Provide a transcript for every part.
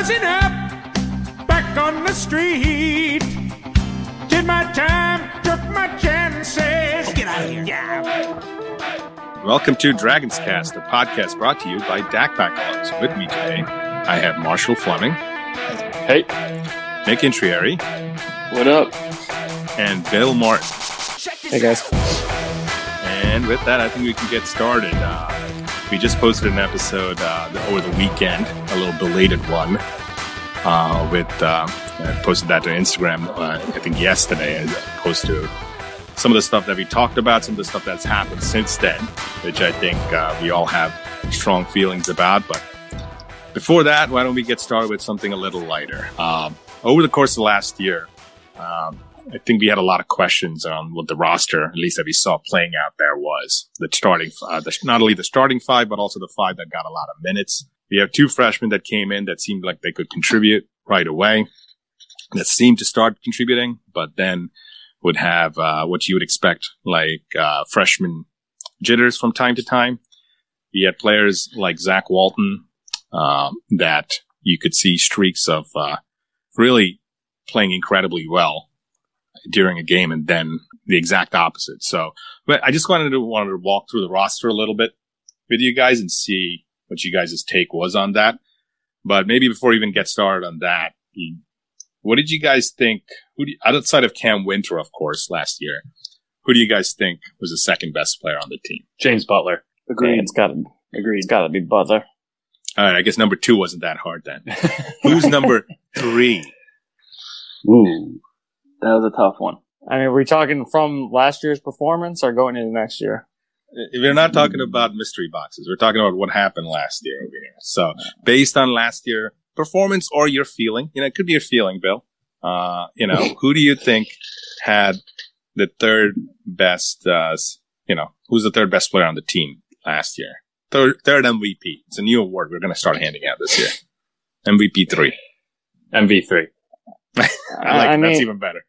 rising up, back on the street. Did my time, took my chances. Get out of here. Yeah. Welcome to Dragon's Cast, the podcast brought to you by DAC Pack Clubs. With me today, I have Marshall Fleming, Hey, Nick Intrieri, what up? and Bill Martin. Hey guys. And with that, I think we can get started. Uh, we just posted an episode uh, over the weekend, a little belated one. Uh, with uh, I posted that to Instagram, uh, I think yesterday, as opposed to some of the stuff that we talked about, some of the stuff that's happened since then, which I think uh, we all have strong feelings about. But before that, why don't we get started with something a little lighter? Um, over the course of last year, um, I think we had a lot of questions on what the roster, at least that we saw playing out there, was the starting, uh, the, not only the starting five, but also the five that got a lot of minutes. We have two freshmen that came in that seemed like they could contribute right away, that seemed to start contributing, but then would have uh, what you would expect, like uh, freshman jitters from time to time. We had players like Zach Walton uh, that you could see streaks of uh, really playing incredibly well during a game and then the exact opposite. So, but I just wanted to wanted to walk through the roster a little bit with you guys and see what you guys' take was on that. But maybe before we even get started on that, what did you guys think? Who do you, outside of Cam Wynter, of course, last year, who do you guys think was the second best player on the team? James Butler. Agreed. it's gotta Agreed. it's gotta be Butler. All right, I guess number two wasn't that hard then. Who's number three? Ooh, that was a tough one. I mean, are we talking from last year's performance or going into next year? We're not talking about mystery boxes. We're talking about what happened last year over here. So, based on last year performance or your feeling, you know, it could be your feeling, Bill. Uh, you know, who do you think had the third best, uh, you know, who's the third best player on the team last year? Third, third MVP. It's a new award we're going to start handing out this year. MVP three. MV3. I like I it. That's even better.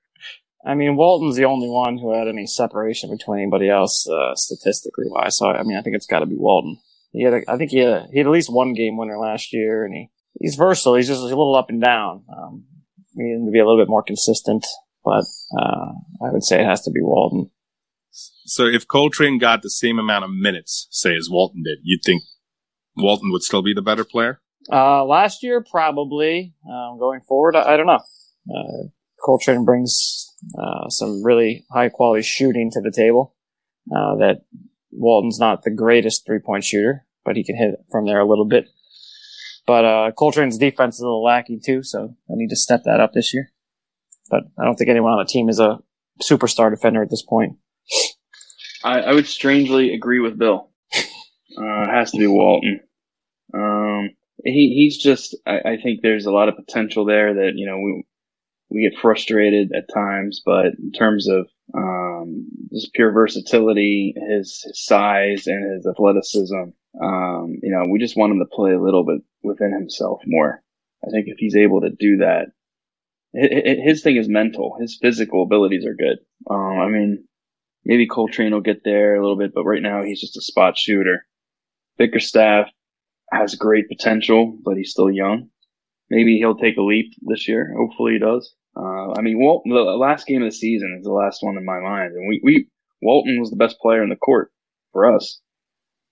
I mean, Walton's the only one who had any separation between anybody else, uh, statistically wise. So, I mean, I think it's gotta be Walton. He had, a, I think he had, he had at least one game winner last year and he, he's versatile. He's just a little up and down. Um, we need him to be a little bit more consistent, but, uh, I would say it has to be Walton. So if Coletrane got the same amount of minutes, say, as Walton did, you'd think Walton would still be the better player? Uh, last year, probably. Um, going forward, I, I don't know. Uh, Coletrane brings uh, some really high quality shooting to the table. Uh, that Walton's not the greatest three point shooter, but he can hit from there a little bit. But uh, Coletrane's defense is a little lacking too, so I need to step that up this year. But I don't think anyone on the team is a superstar defender at this point. I, I would strangely agree with Bill. Uh, it has to be Walton. Um, he he's just. I, I think there's a lot of potential there that you know we we get frustrated at times, but in terms of um, just pure versatility, his, his size and his athleticism, um, you know, we just want him to play a little bit within himself more. I think if he's able to do that, hi- hi- his thing is mental. His physical abilities are good. Um, I mean, maybe Coletrane will get there a little bit, but right now he's just a spot shooter. Bickerstaff has great potential, but he's still young. Maybe he'll take a leap this year. Hopefully he does. Uh, I mean, Walton, the last game of the season is the last one in my mind, and we, we Walton was the best player in the court for us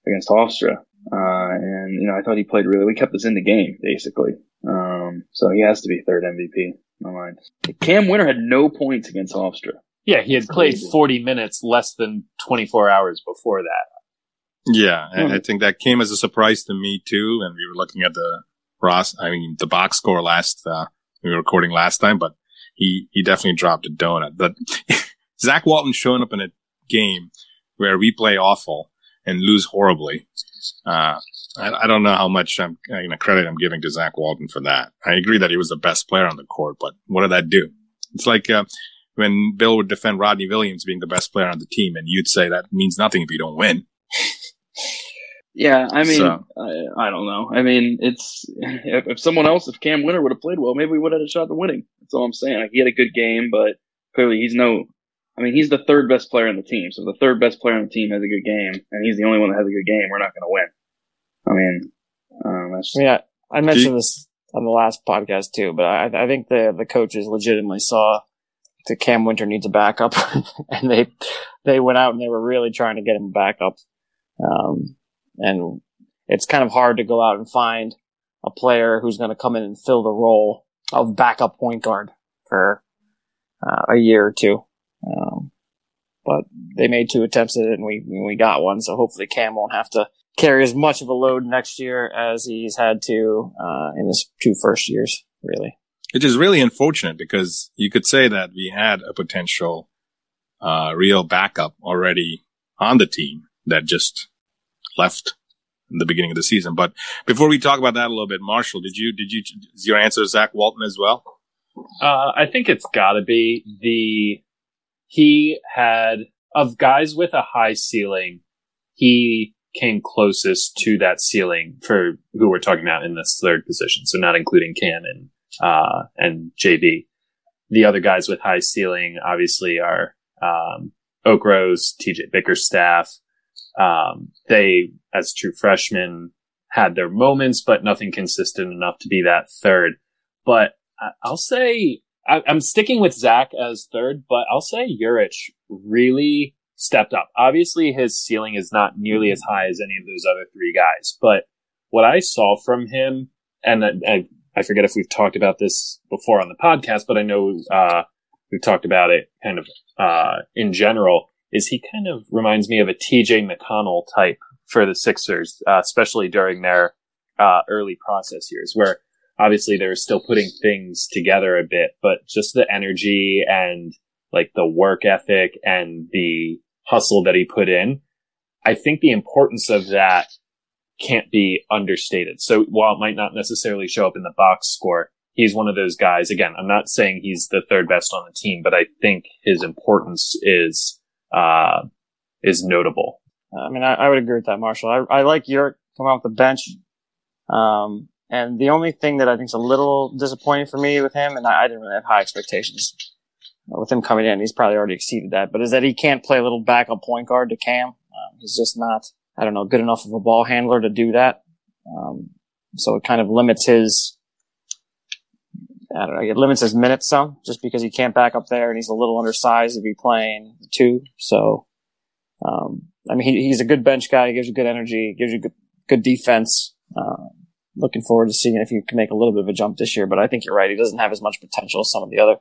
against Hofstra. Uh, and you know, I thought he played really. We kept us in the game basically. Um, so he has to be third MVP in my mind. Cam Wynter had no points against Hofstra. Yeah, he had played Crazy. 40 minutes less than 24 hours before that. Yeah, I, Hmm. I think that came as a surprise to me too. And we were looking at the Ross, I mean, the box score last, uh, we were recording last time, but he, he definitely dropped a donut. But Zach Walton showing up in a game where we play awful and lose horribly. Uh, I, I don't know how much I'm, you know, credit I'm giving to Zach Walton for that. I agree that he was the best player on the court, but what did that do? It's like, uh, when Bill would defend Rodney Williams being the best player on the team and you'd say that means nothing if you don't win. Yeah, I mean, So- I, I don't know. I mean, it's if, if someone else, if Cam Wynter would have played well, maybe we would have had a shot at winning. That's all I'm saying. Like he had a good game, but clearly he's no. I mean, he's the third best player on the team. So if the third best player on the team has a good game, and he's the only one that has a good game. We're not going to win. I mean, um, that's I mean, I, I mentioned this on the last podcast too, but I, I think the the coaches legitimately saw that Cam Wynter needs a backup, and they they went out and they were really trying to get him back up. Um, and it's kind of hard to go out and find a player who's going to come in and fill the role of backup point guard for uh, a year or two. Um, but they made two attempts at it and we we got one, so hopefully Cam won't have to carry as much of a load next year as he's had to uh, in his two first years, really. Which is really unfortunate because you could say that we had a potential uh, real backup already on the team that just left in the beginning of the season. But before we talk about that a little bit, Marshall, did you did you is your answer Zach Walton as well? Uh, I think it's got to be the he had of guys with a high ceiling. He came closest to that ceiling for who we're talking about in this third position. So not including Cam and uh, and JB. The other guys with high ceiling obviously are um, Okros, TJ Bickerstaff. Um, they, as true freshmen, had their moments, but nothing consistent enough to be that third. But I'll say I, am sticking with Zach as third, but I'll say Juric really stepped up. Obviously, his ceiling is not nearly as high as any of those other three guys, but what I saw from him, and I, I forget if we've talked about this before on the podcast, but I know uh, we've talked about it kind of uh, in general. Is he kind of reminds me of a TJ McConnell type for the Sixers, uh, especially during their uh, early process years, where obviously they were still putting things together a bit, but just the energy and like the work ethic and the hustle that he put in. I think the importance of that can't be understated. So while it might not necessarily show up in the box score, he's one of those guys. Again, I'm not saying he's the third best on the team, but I think his importance is, uh, is notable. I mean, I, I would agree with that, Marshall. I, I like your coming off the bench. Um, and the only thing that I think is a little disappointing for me with him, and I, I didn't really have high expectations with him coming in, he's probably already exceeded that, but is that he can't play a little backup point guard to Cam. Um, he's just not, I don't know, good enough of a ball handler to do that. Um, so it kind of limits his, I don't know, it limits his minutes some just because he can't back up there and he's a little undersized to be playing two. So, um, I mean, he, he's a good bench guy. He gives you good energy, gives you good, good defense. Uh, looking forward to seeing if he can make a little bit of a jump this year. But I think you're right. He doesn't have as much potential as some of the other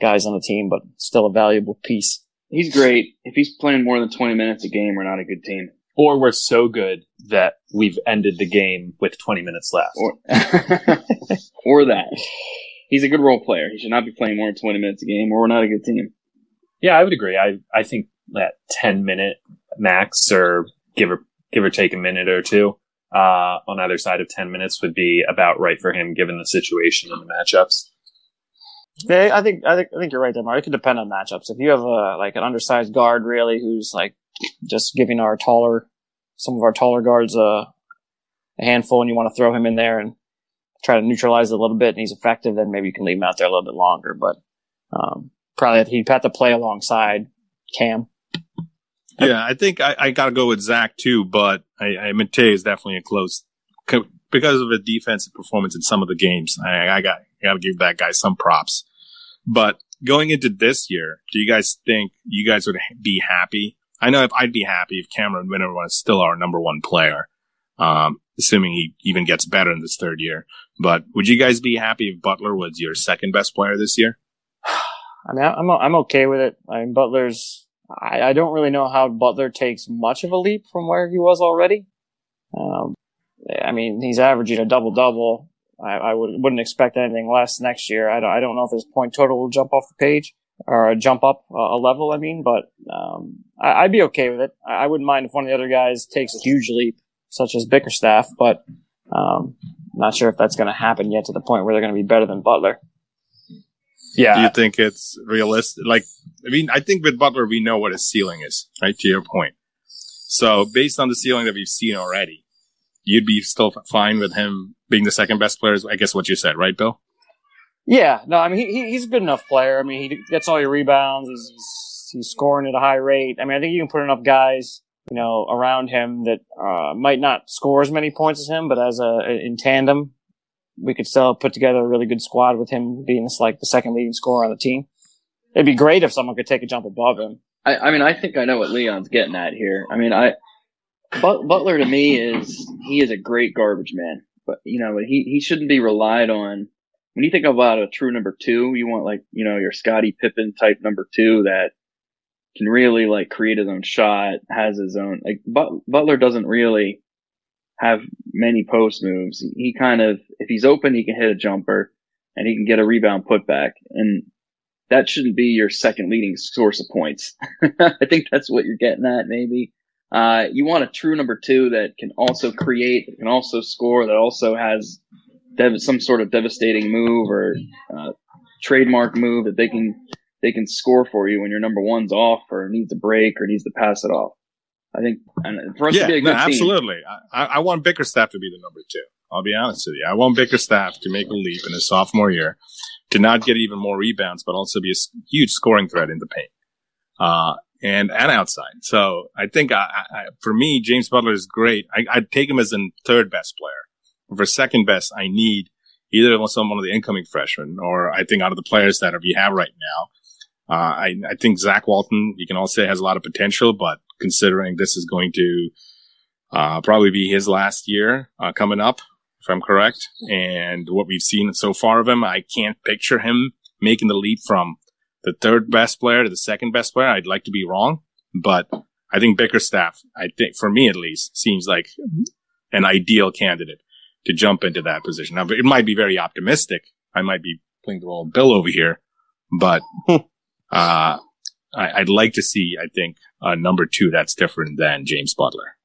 guys on the team, but still a valuable piece. He's great. If he's playing more than 20 minutes a game, we're not a good team. Or we're so good that we've ended the game with 20 minutes left. Or, or that. He's a good role player. He should not be playing more than 20 minutes a game, or we're not a good team. Yeah, I would agree. I, I think that 10 minute max, or give or, give or take a minute or two, uh, on either side of 10 minutes would be about right for him given the situation and the matchups. Yeah, I think I think I think you're right there, Mark. It could depend on matchups. If you have a like an undersized guard, really, who's like just giving our taller, some of our taller guards a, a handful, and you want to throw him in there and try to neutralize it a little bit, and he's effective, then maybe you can leave him out there a little bit longer. But um, probably he'd have to play alongside Cam. Yeah, I think I, I got to go with Zach too, but I, I Matei is definitely a close because of a defensive performance in some of the games. I, I got got to give that guy some props. But going into this year, do you guys think you guys would be happy? I know if I'd be happy if Cameron Wynter was still our number one player, um, assuming he even gets better in this third year. But would you guys be happy if Butler was your second best player this year? I mean, I'm I'm okay with it. I mean, Butler's. I, I don't really know how Butler takes much of a leap from where he was already. Um, I mean, he's averaging a double double. I, I would, wouldn't expect anything less next year. I don't, I don't know if his point total will jump off the page or jump up a level. I mean, but um, I, would be okay with it. I, I, wouldn't mind if one of the other guys takes a huge leap, such as Bickerstaff, but um, not sure if that's going to happen yet to the point where they're going to be better than Butler. Yeah. Do you think it's realistic? Like, I mean, I think with Butler, we know what his ceiling is, right? To your point. So based on the ceiling that we've seen already, you'd be still fine with him being the second best player. I guess what you said, right, Bill? Yeah, no, I mean he, he's a good enough player. I mean he gets all your rebounds. He's, he's, he's scoring at a high rate. I mean I think you can put enough guys you know around him that uh, might not score as many points as him, but as a in tandem, we could still put together a really good squad with him being this, like the second leading scorer on the team. It'd be great if someone could take a jump above him. I, I mean, I think I know what Leon's getting at here. I mean, I but, Butler to me is he is a great garbage man, but you know he he shouldn't be relied on. When you think about a true number two, you want like you know your Scottie Pippen type number two that can really like create his own shot, has his own like but, Butler doesn't really have many post moves. He kind of if he's open, he can hit a jumper and he can get a rebound putback, and that shouldn't be your second leading source of points. I think that's what you're getting at, maybe. Uh, you want a true number two that can also create, that can also score, that also has dev- some sort of devastating move or uh, trademark move that they can they can score for you when your number one's off or needs a break or needs to pass it off. I think and for us yeah, to be a no, good team, absolutely. I, I want Bickerstaff to be the number two. I'll be honest with you. I want Bickerstaff to make a leap in his sophomore year, to not get even more rebounds, but also be a huge scoring threat in the paint. Uh, and, and outside. So I think I, I, for me, James Butler is great. I, I'd take him as a third best player. For second best, I need either someone of the incoming freshmen or I think out of the players that we have right now. Uh, I, I think Zach Walton, you can all say has a lot of potential, but considering this is going to, uh, probably be his last year, uh, coming up, if I'm correct. And what we've seen so far of him, I can't picture him making the leap from the third best player to the second best player. I'd like to be wrong, but I think Bickerstaff, I think for me at least, seems like an ideal candidate to jump into that position. Now, it might be very optimistic. I might be playing the role of Bill over here, but, uh, I, I'd like to see, I think, a number two that's different than James Butler.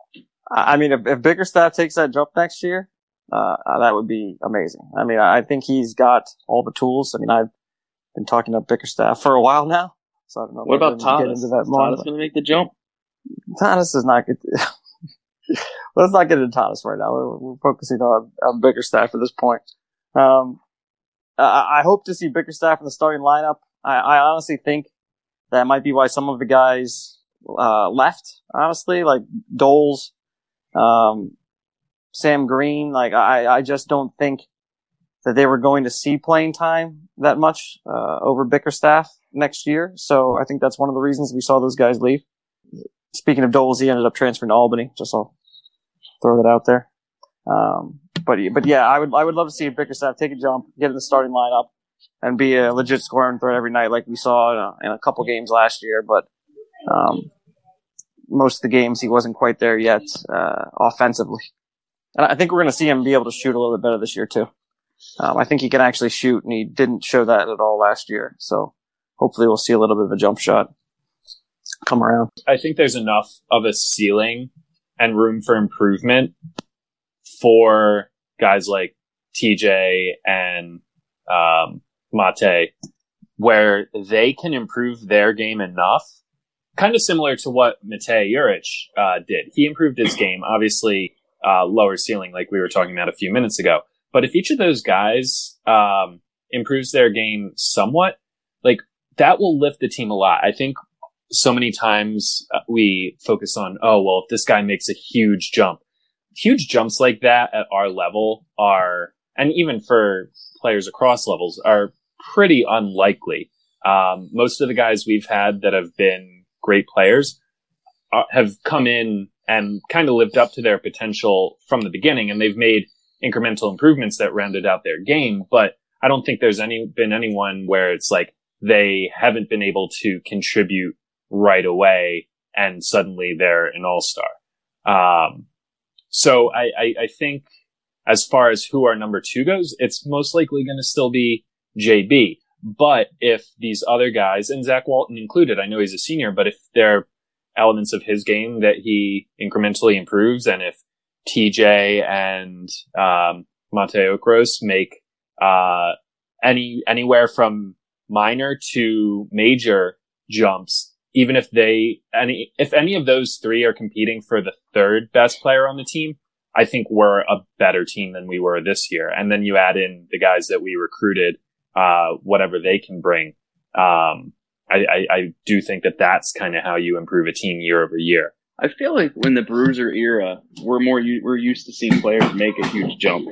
I I mean, if, if Bickerstaff takes that jump next year, uh, that would be amazing. I mean, I think he's got all the tools. I mean, I've been talking to Bickerstaff for a while now, so I don't know. what if we're about gonna Thomas? Get into that Is more, Thomas going to make the jump? Thomas is not good. Let's not get into Thomas right now. We're, we're focusing on, on Bickerstaff at this point. Um, I, I hope to see Bickerstaff in the starting lineup. I, I honestly think that might be why some of the guys uh, left. Honestly, like Doles, um, Sam Green. Like I, I just don't think that they were going to see playing time that much uh, over Bickerstaff next year. So I think that's one of the reasons we saw those guys leave. Speaking of Doles, he ended up transferring to Albany. Just I'll throw that out there. Um, but but yeah, I would I would love to see Bickerstaff take a jump, get in the starting lineup, and be a legit scoring threat every night, like we saw in a, in a couple games last year. But um, most of the games he wasn't quite there yet uh, offensively. And I think we're going to see him be able to shoot a little bit better this year too. Um, I think he can actually shoot, and he didn't show that at all last year. So hopefully we'll see a little bit of a jump shot come around. I think there's enough of a ceiling and room for improvement for guys like TJ and um, Mate, where they can improve their game enough, kind of similar to what Mate Juric uh, did. He improved his game, obviously uh, lower ceiling, like we were talking about a few minutes ago. But if each of those guys um, improves their game somewhat, like that will lift the team a lot. I think so many times uh, we focus on, oh, well, if this guy makes a huge jump, huge jumps like that at our level are, and even for players across levels, are pretty unlikely. Um, most of the guys we've had that have been great players uh, have come in and kind of lived up to their potential from the beginning, and they've made incremental improvements that rounded out their game. But I don't think there's any been anyone where it's like they haven't been able to contribute right away and suddenly they're an all-star. Um, so I, I, I think as far as who our number two goes, it's most likely going to still be JB. But if these other guys, and Zach Walton included, I know he's a senior, but if there are elements of his game that he incrementally improves, and if TJ and um, Mate Okros make uh, any anywhere from minor to major jumps, even if they any if any of those three are competing for the third best player on the team, I think we're a better team than we were this year. And then you add in the guys that we recruited, uh, whatever they can bring. Um, I, I, I do think that that's kind of how you improve a team year over year. I feel like when the Bruiser era, we're more we're used to seeing players make a huge jump.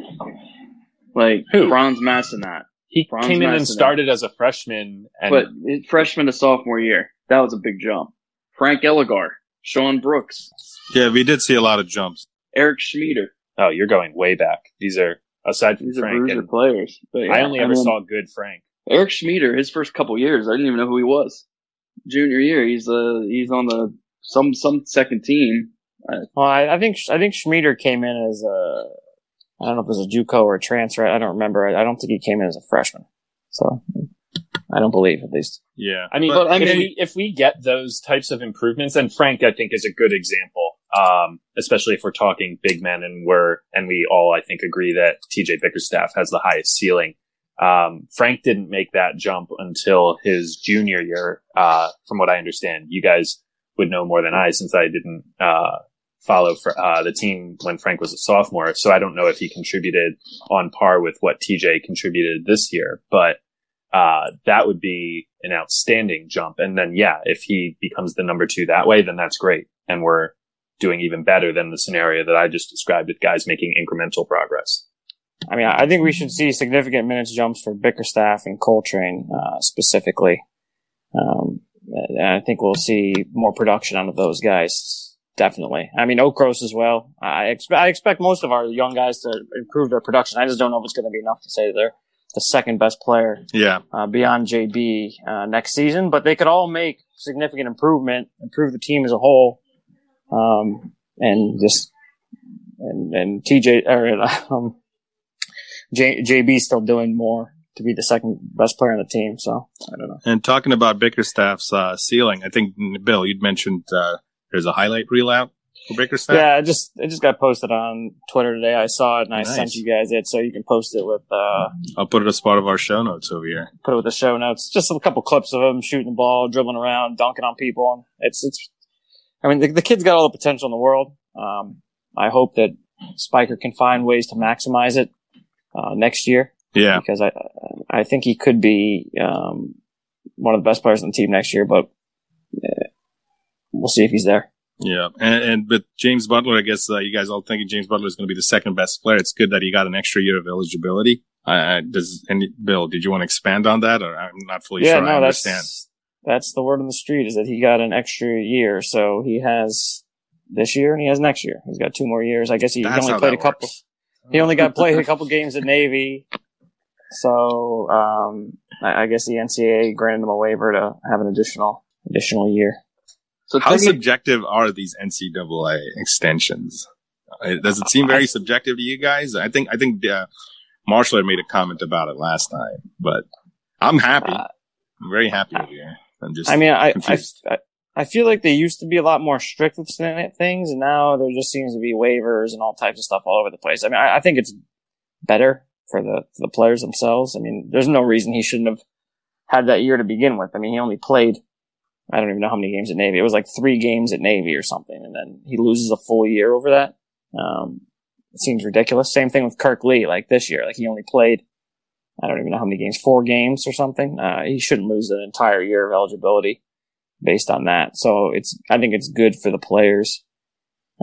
Like Who? Frantz Massenat. He Frantz came in and started as a freshman, and But it- freshman to sophomore year, that was a big jump. Frank Elegar, Sean Brooks, Yeah, we did see a lot of jumps. Eric Schmieder. oh, you're going way back. These are aside from These are Frank. bruiser and players. But yeah, I only ever mean, saw good Frank. Eric Schmieder. His first couple years, I didn't even know who he was. Junior year, he's uh he's on the some some second team. Well, I, I think I think Schmieder came in as a I don't know if it was a JUCO or a transfer. I don't remember. I don't think he came in as a freshman. So I don't believe at least. Yeah, I mean, But, I if mean- we if we get those types of improvements, and Frank, I think, is a good example, um, especially if we're talking big men, and we're and we all, I think, agree that TJ Bickerstaff has the highest ceiling. Um, Frank didn't make that jump until his junior year, uh, from what I understand. You guys would know more than I, since I didn't uh, follow for, uh, the team when Frank was a sophomore. So I don't know if he contributed on par with what TJ contributed this year, but uh, that would be an outstanding jump. And then, yeah, if he becomes the number two that way, then that's great. And we're doing even better than the scenario that I just described with guys making incremental progress. I mean, I think we should see significant minutes jumps for Bickerstaff and Coletrane uh, specifically. Um, and I think we'll see more production out of those guys. Definitely. I mean, Okros as well. I expect I expect most of our young guys to improve their production. I just don't know if it's going to be enough to say they're the second best player yeah, uh, beyond JB uh, next season, but they could all make significant improvement, improve the team as a whole, um, and just and and TJ or um, J, JB still doing more to be the second best player on the team. So I don't know. and talking about Bickerstaff's uh, ceiling, I think Bill, you'd mentioned uh, there's a highlight reel out for Bickerstaff. Yeah, it just it just got posted on Twitter today. I saw it and I sent you guys it, so you can post it with uh, I'll put it as part of our show notes over here. put it with the show notes. Just a couple clips of him shooting the ball, dribbling around, dunking on people. And it's it's. I mean, the, the kid's got all the potential in the world. Um, I hope that Spiker can find ways to maximize it uh, next year Yeah, because I I think he could be um, one of the best players on the team next year. But uh, we'll see if he's there. yeah, and, and but James Butler, I guess uh, you guys all thinking James Butler is going to be the second best player. It's good that he got an extra year of eligibility. Uh, does any Bill? Did you want to expand on that, or I'm not fully yeah, sure no, I that's understand. That's the word on the street is that he got an extra year. So he has this year and he has next year. He's got two more years. I guess he, he only played a couple. works. He only got played a couple games at Navy. So um, I, I guess the NCAA granted him a waiver to have an additional additional year. So How technically, subjective are these NCAA extensions? Does it seem very subjective to you guys? I think I think uh, Marshall made a comment about it last time, but I'm happy. Uh, I'm very happy with you. I'm just. I mean, I, I. I I feel like they used to be a lot more strict with things, and now there just seems to be waivers and all types of stuff all over the place. I mean, I, I think it's better for the for the players themselves. I mean, there's no reason he shouldn't have had that year to begin with. I mean, he only played I don't even know how many games at Navy. It was like three games at Navy or something, and then he loses a full year over that. Um, it seems ridiculous. Same thing with Kurk Lee. Like this year, like he only played I don't even know how many games, four games or something. Uh, he shouldn't lose an entire year of eligibility based on that. So it's, I think it's good for the players,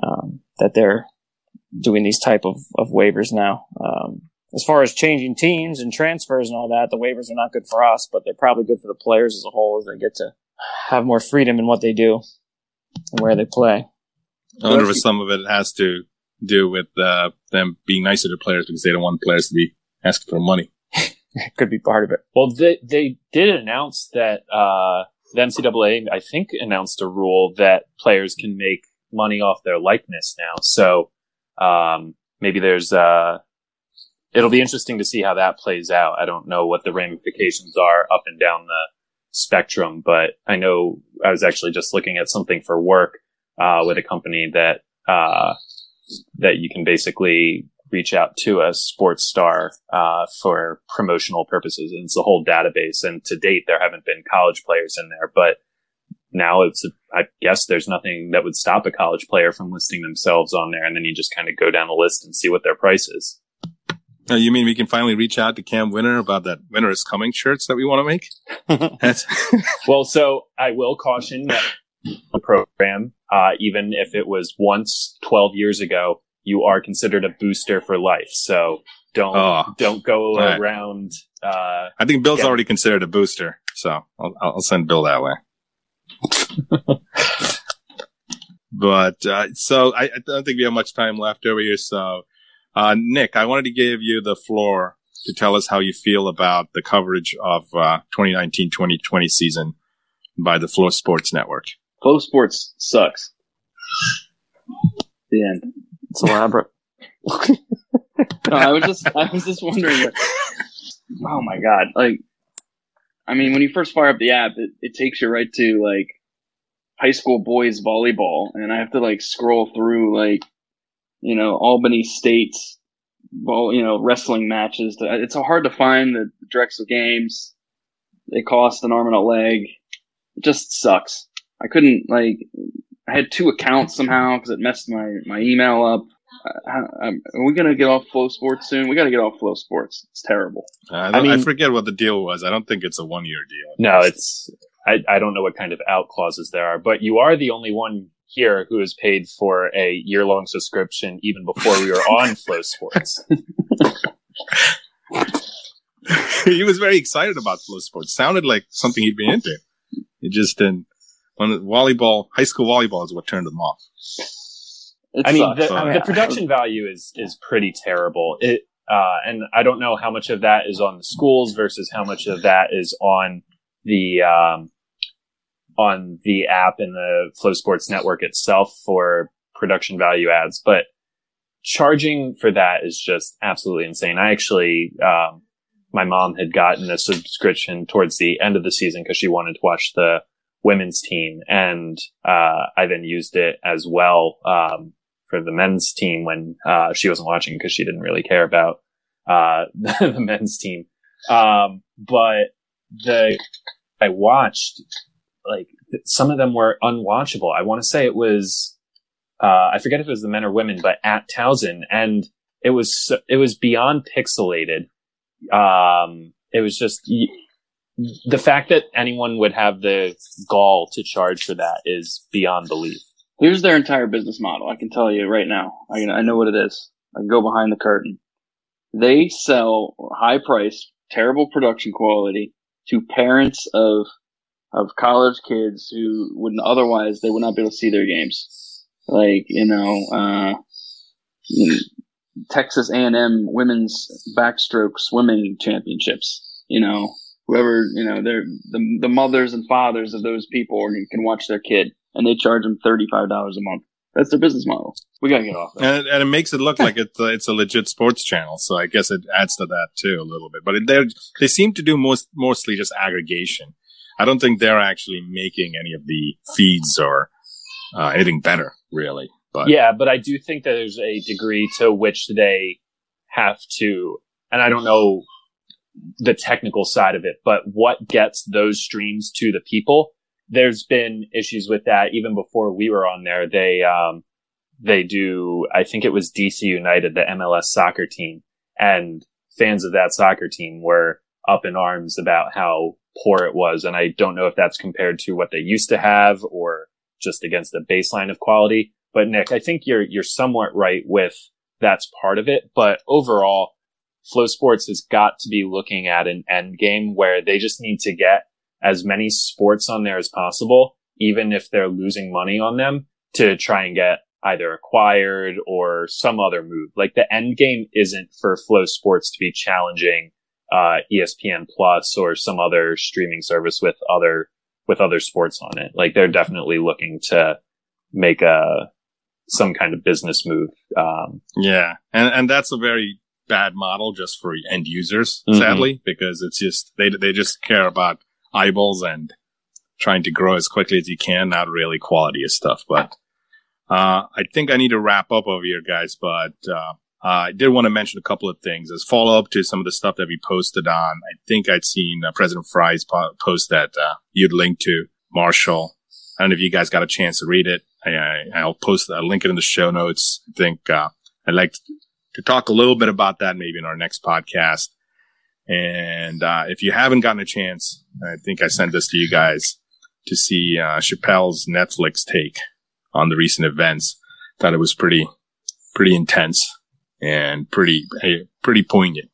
um, that they're doing these type of, of waivers now. Um, as far as changing teams and transfers and all that, the waivers are not good for us, but they're probably good for the players as a whole as they get to have more freedom in what they do and where they play. I wonder if some of it has to do with uh, them being nicer to players because they don't want players to be asking for money. Could be part of it. Well, they they did announce that uh, the NCAA, I think, announced a rule that players can make money off their likeness now. So um, maybe there's uh, it'll be interesting to see how that plays out. I don't know what the ramifications are up and down the spectrum, but I know I was actually just looking at something for work uh, with a company that uh, that you can basically reach out to a sports star uh, for promotional purposes, and it's a whole database. And to date, there haven't been college players in there, but now it's I guess there's nothing that would stop a college player from listing themselves on there, and then you just kind of go down the list and see what their price is. Uh, you mean we can finally reach out to Cam Wynter about that Winter is Coming shirts that we want to make? Well, so I will caution that the program, uh, even if it was once 12 years ago, you are considered a booster for life. So don't Oh. don't go Right. around. Uh, I think Bill's Yeah. already considered a booster, so I'll, I'll send Bill that way. but uh, so I, I don't think we have much time left over here. So, uh, Nick, I wanted to give you the floor to tell us how you feel about the coverage of uh, 2019-2020 season by the Flow Sports Network. Flow Sports sucks. The end. It's elaborate. No, I was just I was just wondering. Oh my god! Like, I mean, when you first fire up the app, it, it takes you right to like high school boys volleyball, and I have to like scroll through like you know Albany State's ball, you know wrestling matches. It's hard to find the Drexel games. They cost an arm and a leg. It just sucks. I couldn't like. I had two accounts somehow because it messed my my email up. Uh, um, are we gonna get off Flow Sports soon? We got to get off Flow Sports. It's terrible. Uh, I, don't- I I forget what the deal was. I don't think it's a one-year deal. no, it's I, I don't know what kind of out clauses there are, but you are the only one here who has paid for a year long subscription even before we were on Flow Sports. he was very excited about Flow Sports. Sounded like something he'd be into. It just didn't. When volleyball, high school volleyball is what turned them off. It I mean, the, I mean, the production value is is pretty terrible. It uh, and I don't know how much of that is on the schools versus how much of that is on the um, on the app and the Flow Sports Network itself for production value ads, but charging for that is just absolutely insane. I actually, um, my mom had gotten a subscription towards the end of the season because she wanted to watch the women's team, and uh, I then used it as well um, for the men's team when uh, she wasn't watching because she didn't really care about uh, the men's team. Um, but the I watched like some of them were unwatchable. I want to say it was uh, I forget if it was the men or women, but at Towson, and it was it was beyond pixelated. Um, it was just the fact that anyone would have the gall to charge for that is beyond belief. Here's their entire business model. I can tell you right now. I, I know what it is. I can go behind the curtain. They sell high price, terrible production quality to parents of of college kids who wouldn't otherwise they would not be able to see their games. Like you know, uh, you know, Texas A&M women's backstroke swimming championships. You know, whoever you know, they're the the mothers and fathers of those people can, can watch their kid, and they charge them thirty five dollars a month. That's their business model. We gotta get off that. And, and it makes it look like it's a, it's a legit sports channel. So I guess it adds to that too a little bit. But they they seem to do most mostly just aggregation. I don't think they're actually making any of the feeds or uh, anything better, really. But Yeah, but I do think that there's a degree to which they have to, and I don't know the technical side of it, but what gets those streams to the people? There's been issues with that even before we were on there. They, um, they do, I think it was DC United, the MLS soccer team, and fans of that soccer team were up in arms about how poor it was. And I don't know if that's compared to what they used to have or just against the baseline of quality. But Nick, I think you're you're somewhat right with that's part of it. But overall, Flow Sports has got to be looking at an end game where they just need to get as many sports on there as possible, even if they're losing money on them, to try and get either acquired or some other move. Like the end game isn't for Flow Sports to be challenging uh, ESPN Plus or some other streaming service with other with other sports on it. Like they're definitely looking to make a some kind of business move. Um, Yeah, and and that's a very bad model just for end users, Mhm. sadly, because it's just they they just care about eyeballs and trying to grow as quickly as you can, not really quality of stuff. But uh, I think I need to wrap up over here, guys. But uh, I did want to mention a couple of things as follow up to some of the stuff that we posted on. I think I'd seen uh, President Fry's po- post that uh, you'd linked to Marshall. I don't know if you guys got a chance to read it. I, I, I'll post, I'll link it in the show notes. I think uh, I'd like to talk a little bit about that maybe in our next podcast. And uh, if you haven't gotten a chance, I think I sent this to you guys to see uh, Chappelle's Netflix take on the recent events. Thought it was pretty, pretty intense. and pretty, pretty poignant.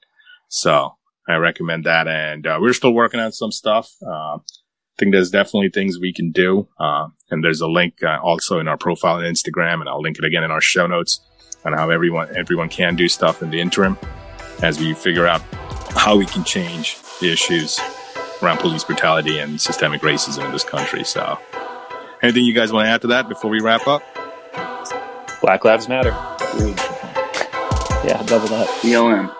So I recommend that. And uh, we're still working on some stuff. Uh, I think there's definitely things we can do. Uh, and there's a link uh, also in our profile on Instagram, and I'll link it again in our show notes on how everyone everyone can do stuff in the interim as we figure out how we can change the issues around police brutality and systemic racism in this country. So, anything you guys want to add to that before we wrap up? Black Lives Matter. Yeah, double that. BLM.